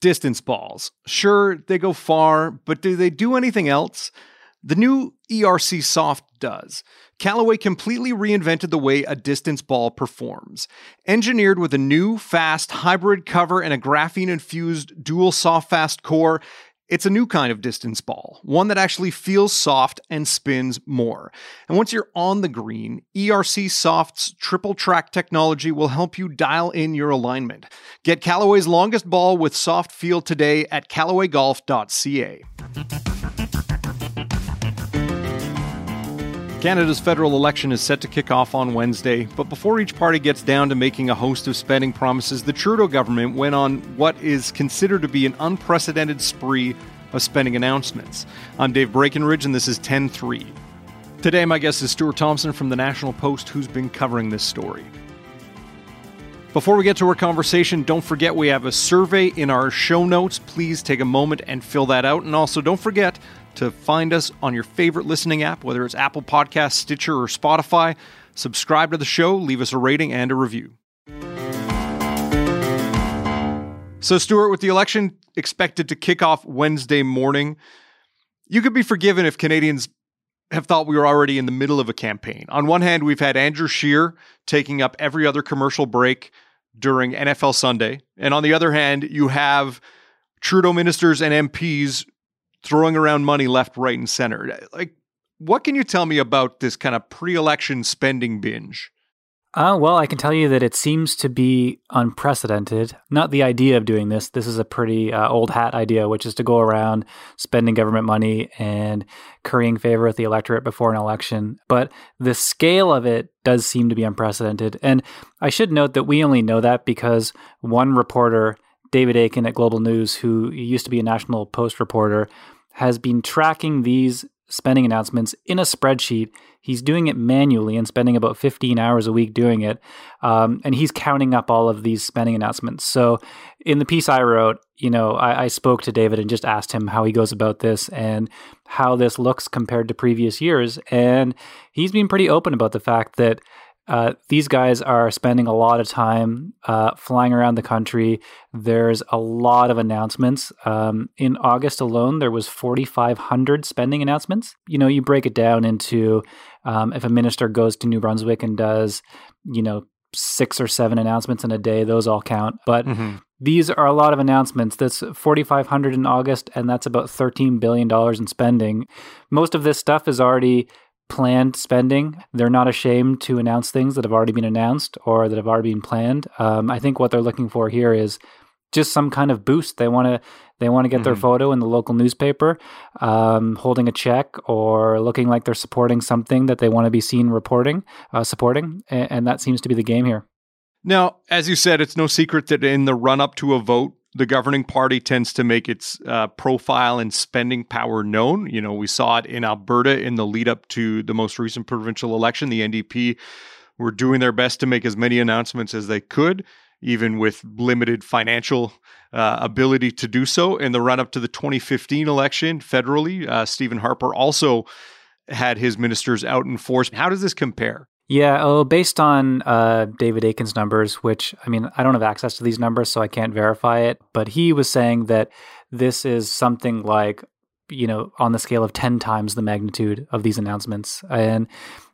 Distance balls. Sure, they go far, but do they do anything else? The new ERC Soft does. Callaway completely reinvented the way a distance ball performs. Engineered with a new, fast hybrid cover and a graphene infused dual soft fast core, it's a new kind of distance ball, one that actually feels soft and spins more. And once you're on the green, ERC Soft's triple track technology will help you dial in your alignment. Get Callaway's longest ball with soft feel today at callawaygolf.ca. Canada's federal election is set to kick off on Wednesday, but before each party gets down to making a host of spending promises, the Trudeau government went on what is considered to be an unprecedented spree of spending announcements. I'm Dave Breakenridge, and this is 10 3. Today, my guest is Stuart Thompson from the National Post, who's been covering this story. Before we get to our conversation, don't forget we have a survey in our show notes. Please take a moment and fill that out. And also, don't forget to find us on your favorite listening app, whether it's Apple Podcasts, Stitcher, or Spotify. Subscribe to the show, leave us a rating and a review. So, Stuart, with the election expected to kick off Wednesday morning, you could be forgiven if Canadians have thought we were already in the middle of a campaign. On one hand, we've had Andrew Scheer taking up every other commercial break during NFL Sunday. And on the other hand, you have Trudeau ministers and MPs throwing around money left, right, and center. Like, what can you tell me about this kind of pre election spending binge? Uh, well, I can tell you that it seems to be unprecedented. Not the idea of doing this. This is a pretty uh, old hat idea, which is to go around spending government money and currying favor with the electorate before an election. But the scale of it does seem to be unprecedented. And I should note that we only know that because one reporter David Akin at Global News, who used to be a National Post reporter, has been tracking these spending announcements in a spreadsheet. He's doing it manually and spending about 15 hours a week doing it. Um, and he's counting up all of these spending announcements. So in the piece I wrote, you know, I, I spoke to David and just asked him how he goes about this and how this looks compared to previous years. And he's been pretty open about the fact that uh, these guys are spending a lot of time uh, flying around the country. There's a lot of announcements. Um, in August alone, there was 4,500 spending announcements. You know, you break it down into um, if a minister goes to New Brunswick and does, you know, six or seven announcements in a day, those all count. But mm-hmm. these are a lot of announcements. That's 4,500 in August, and that's about $13 billion in spending. Most of this stuff is already planned spending. They're not ashamed to announce things that have already been announced or that have already been planned. Um, I think what they're looking for here is just some kind of boost. They want to they want to get mm-hmm. their photo in the local newspaper, um, holding a check or looking like they're supporting something that they want to be seen reporting, uh, supporting, and, and that seems to be the game here. Now, as you said, it's no secret that in the run up to a vote, the governing party tends to make its uh, profile and spending power known. You know, we saw it in Alberta in the lead up to the most recent provincial election. The NDP were doing their best to make as many announcements as they could, even with limited financial uh, ability to do so. In the run up to the 2015 election federally, uh, Stephen Harper also had his ministers out in force. How does this compare? Yeah, oh, based on uh, David Akin's numbers, which I mean, I don't have access to these numbers, so I can't verify it. But he was saying that this is something like, you know, on the scale of 10 times the magnitude of these announcements. And,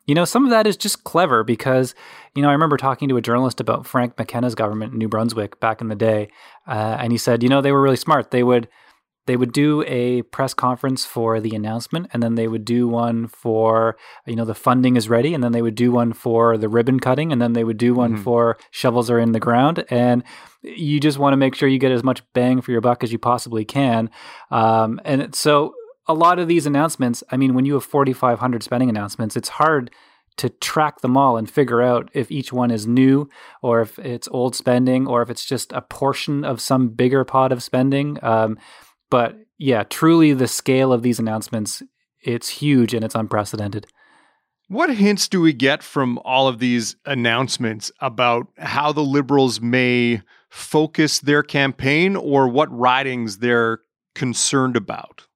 you know, some of that is just clever because, you know, I remember talking to a journalist about Frank McKenna's government in New Brunswick back in the day. Uh, and he said, you know, they were really smart. They would they would do a press conference for the announcement and then they would do one for you know the funding is ready and then they would do one for the ribbon cutting and then they would do one mm-hmm. for shovels are in the ground. And you just want to make sure you get as much bang for your buck as you possibly can. Um, and so a lot of these announcements i mean when you have 4500 spending announcements it's hard to track them all and figure out if each one is new or if it's old spending or if it's just a portion of some bigger pot of spending. Um, but yeah, truly the scale of these announcements, it's huge and it's unprecedented. What hints do we get from all of these announcements about how the Liberals may focus their campaign or what ridings they're concerned about?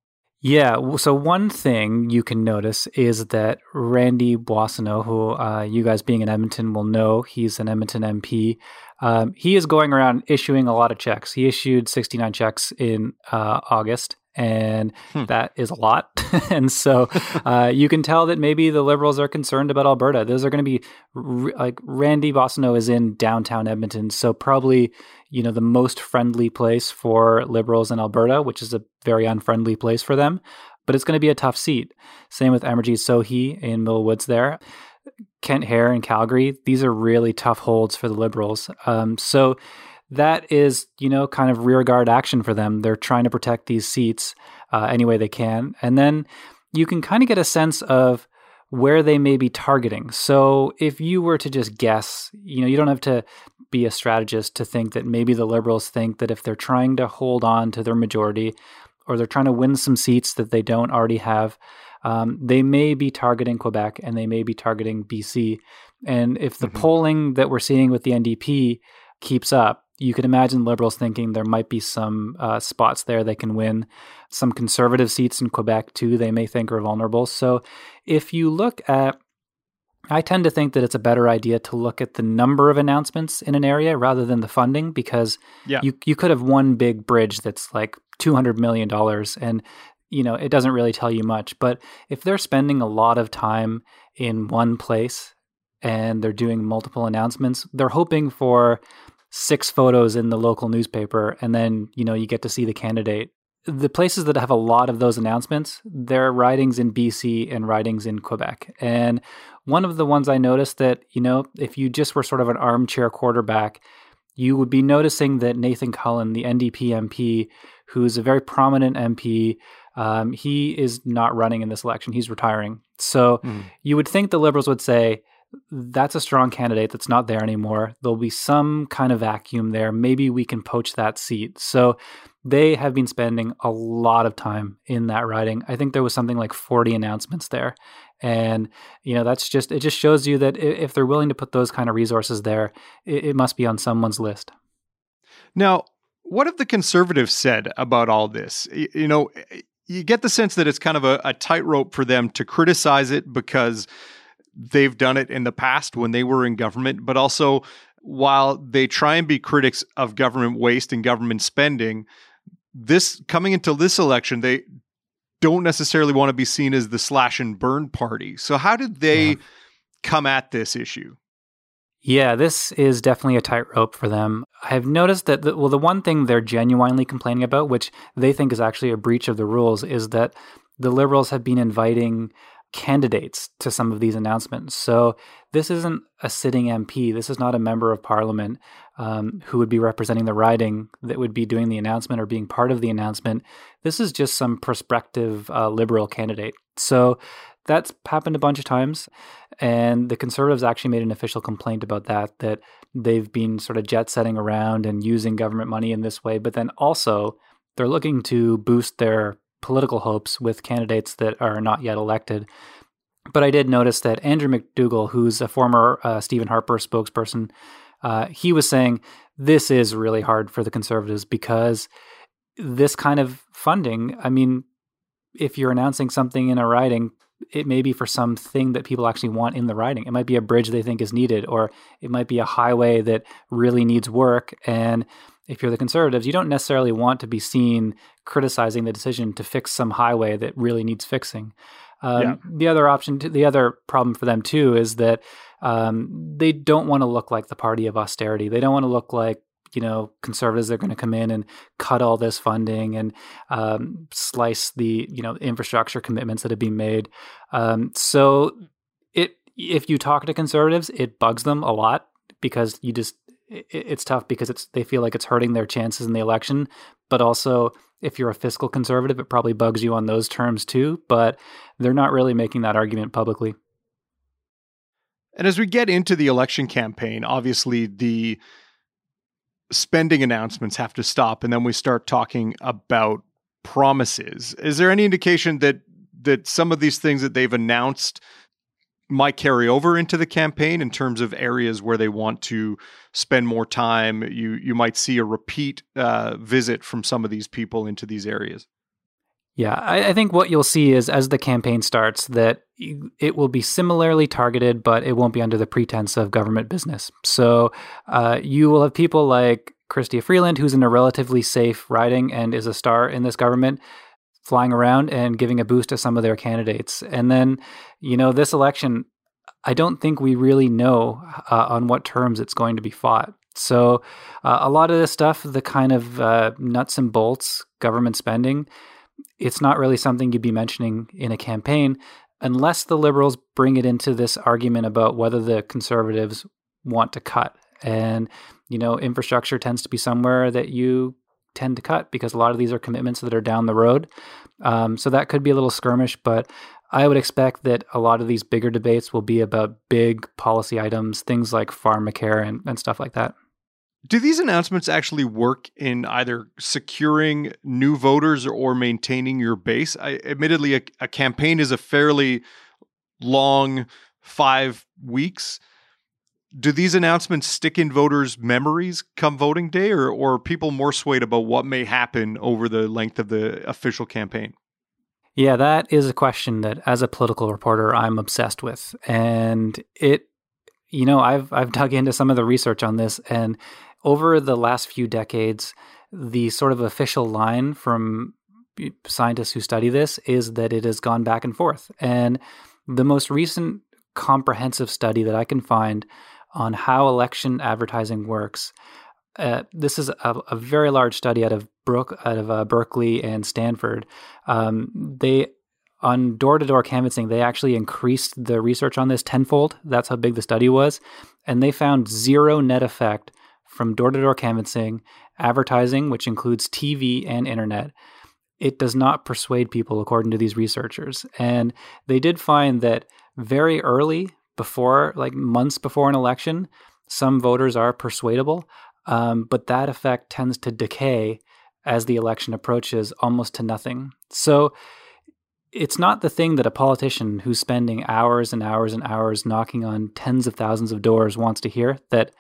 Yeah, so one thing you can notice is that Randy Boissonnault, who uh, you guys being in Edmonton will know, he's an Edmonton MP. Um, he is going around issuing a lot of checks. He issued 69 checks in uh, August, and hmm. that is a lot. and so uh, you can tell that maybe the Liberals are concerned about Alberta. Those are going to be like Randy Boissonnault is in downtown Edmonton, so probably you know the most friendly place for Liberals in Alberta, which is a very unfriendly place for them. But it's going to be a tough seat. Same with Amarjeet Sohi in Mill Woods there. Kent Hehr in Calgary. These are really tough holds for the Liberals. Um, so that is, you know, kind of rearguard action for them. They're trying to protect these seats uh, any way they can. And then you can kind of get a sense of where they may be targeting. So if you were to just guess, you know, you don't have to be a strategist to think that maybe the liberals think that if they're trying to hold on to their majority or they're trying to win some seats that they don't already have, um, they may be targeting Quebec and they may be targeting BC. And if the mm-hmm. polling that we're seeing with the NDP keeps up, you can imagine liberals thinking there might be some uh, spots there they can win. Some conservative seats in Quebec, too, they may think are vulnerable. So if you look at I tend to think that it's a better idea to look at the number of announcements in an area rather than the funding because yeah. you you could have one big bridge that's like two hundred million dollars and you know it doesn't really tell you much. But if they're spending a lot of time in one place and they're doing multiple announcements, they're hoping for six photos in the local newspaper and then you know you get to see the candidate the places that have a lot of those announcements there are ridings in bc and ridings in quebec and one of the ones i noticed that you know if you just were sort of an armchair quarterback you would be noticing that nathan cullen the ndp mp who's a very prominent mp um, he is not running in this election he's retiring so mm. you would think the liberals would say that's a strong candidate that's not there anymore. There'll be some kind of vacuum there. Maybe we can poach that seat. So they have been spending a lot of time in that riding. I think there was something like 40 announcements there. And, you know, that's just, it just shows you that if they're willing to put those kind of resources there, it, it must be on someone's list. Now, what have the conservatives said about all this? You know, you get the sense that it's kind of a, a tightrope for them to criticize it because they've done it in the past when they were in government, but also while they try and be critics of government waste and government spending, this coming into this election, they don't necessarily want to be seen as the slash and burn party. So how did they yeah. come at this issue? Yeah, this is definitely a tightrope for them. I've noticed that, the, well, the one thing they're genuinely complaining about, which they think is actually a breach of the rules, is that the Liberals have been inviting candidates to some of these announcements. So this isn't a sitting MP. This is not a member of parliament um, who would be representing the riding that would be doing the announcement or being part of the announcement. This is just some prospective uh, liberal candidate. So that's happened a bunch of times. And the conservatives actually made an official complaint about that, that they've been sort of jet setting around and using government money in this way. But then also, they're looking to boost their political hopes with candidates that are not yet elected. But I did notice that Andrew MacDougall, who's a former uh, Stephen Harper spokesperson, uh, he was saying this is really hard for the conservatives because this kind of funding, I mean, if you're announcing something in a riding, it may be for something that people actually want in the riding. It might be a bridge they think is needed, or it might be a highway that really needs work. And if you're the conservatives, you don't necessarily want to be seen criticizing the decision to fix some highway that really needs fixing. Um, yeah. The other option, the other problem for them too, is that um, they don't want to look like the party of austerity. They don't want to look like you know conservatives are going to come in and cut all this funding and um, slice the you know infrastructure commitments that have been made. Um, so it if you talk to conservatives, it bugs them a lot because you just it's tough because it's they feel like it's hurting their chances in the election, but also if you're a fiscal conservative, it probably bugs you on those terms too. But they're not really making that argument publicly. And as we get into the election campaign, obviously the spending announcements have to stop, and then we start talking about promises. Is there any indication that that some of these things that they've announced might carry over into the campaign in terms of areas where they want to spend more time. You you might see a repeat uh, visit from some of these people into these areas. Yeah, I, I, think what you'll see is as the campaign starts that it will be similarly targeted, but it won't be under the pretense of government business. So uh, you will have people like Chrystia Freeland, who's in a relatively safe riding and is a star in this government, flying around and giving a boost to some of their candidates. And then, you know, this election, I don't think we really know uh, on what terms it's going to be fought. So, uh, a lot of this stuff, the kind of uh, nuts and bolts government spending, it's not really something you'd be mentioning in a campaign unless the liberals bring it into this argument about whether the conservatives want to cut. And, you know, infrastructure tends to be somewhere that you tend to cut because a lot of these are commitments that are down the road. Um, so that could be a little skirmish, but I would expect that a lot of these bigger debates will be about big policy items, things like pharmacare and, and stuff like that. Do these announcements actually work in either securing new voters or maintaining your base? I, admittedly, a, a campaign is a fairly long five weeks. Do these announcements stick in voters' memories come voting day, or, or are people more swayed about what may happen over the length of the official campaign? Yeah, that is a question that, as a political reporter, I'm obsessed with, and it, you know, I've I've dug into some of the research on this, and over the last few decades, the sort of official line from scientists who study this is that it has gone back and forth, and the most recent comprehensive study that I can find on how election advertising works uh, this is a, a, very large study out of Brook, out of uh, Berkeley and Stanford. Um, they on door to door canvassing, they actually increased the research on this tenfold. That's how big the study was, and they found zero net effect from door to door canvassing, advertising, which includes TV and internet. It does not persuade people, according to these researchers. And they did find that very early, before like months before an election, some voters are persuadable. Um, but that effect tends to decay as the election approaches almost to nothing. So it's not the thing that a politician who's spending hours and hours and hours knocking on tens of thousands of doors wants to hear that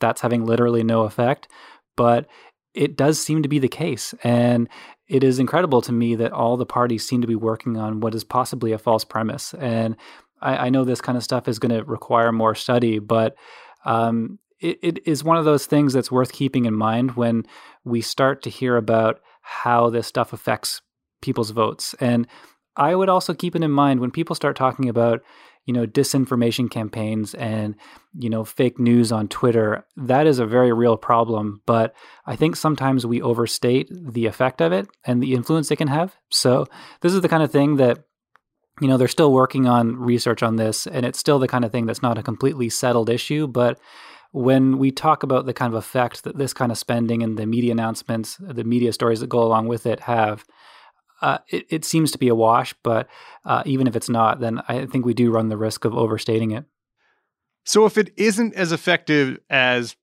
that's having literally no effect, but it does seem to be the case. And it is incredible to me that all the parties seem to be working on what is possibly a false premise. And I, I know this kind of stuff is going to require more study, but um, it, it is one of those things that's worth keeping in mind when we start to hear about how this stuff affects people's votes. And I would also keep it in mind when people start talking about, you know, disinformation campaigns and, you know, fake news on Twitter. That is a very real problem. But I think sometimes we overstate the effect of it and the influence it can have. So this is the kind of thing that you know they're still working on research on this and it's still the kind of thing that's not a completely settled issue but when we talk about the kind of effect that this kind of spending and the media announcements, the media stories that go along with it have, uh, it, it, seems to be a wash. But uh, even if it's not, then I think we do run the risk of overstating it. So if it isn't as effective as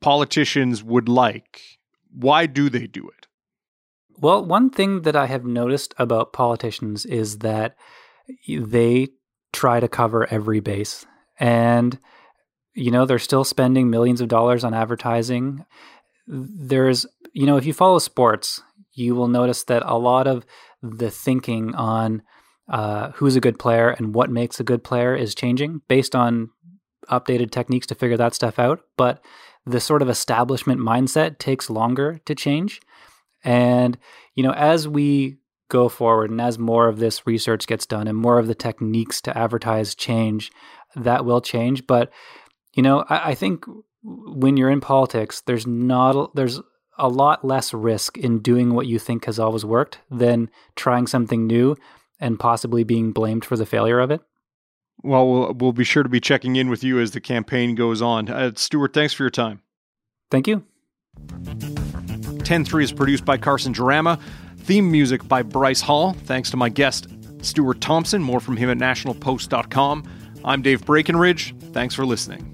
politicians would like, why do they do it? Well, one thing that I have noticed about politicians is that they try to cover every base. And you know, they're still spending millions of dollars on advertising. There's, you know, if you follow sports, you will notice that a lot of the thinking on uh, who's a good player and what makes a good player is changing based on updated techniques to figure that stuff out. But the sort of establishment mindset takes longer to change. And, you know, as we go forward and as more of this research gets done and more of the techniques to advertise change, that will change. But you know, I, I think when you're in politics, there's not there's a lot less risk in doing what you think has always worked than trying something new and possibly being blamed for the failure of it. Well, we'll, we'll be sure to be checking in with you as the campaign goes on. Uh, Stuart, thanks for your time. Thank you. 10 3 is produced by Carson Jerema. Theme music by Bryce Hall. Thanks to my guest, Stuart Thompson. More from him at nationalpost.com. I'm Dave Breakenridge. Thanks for listening.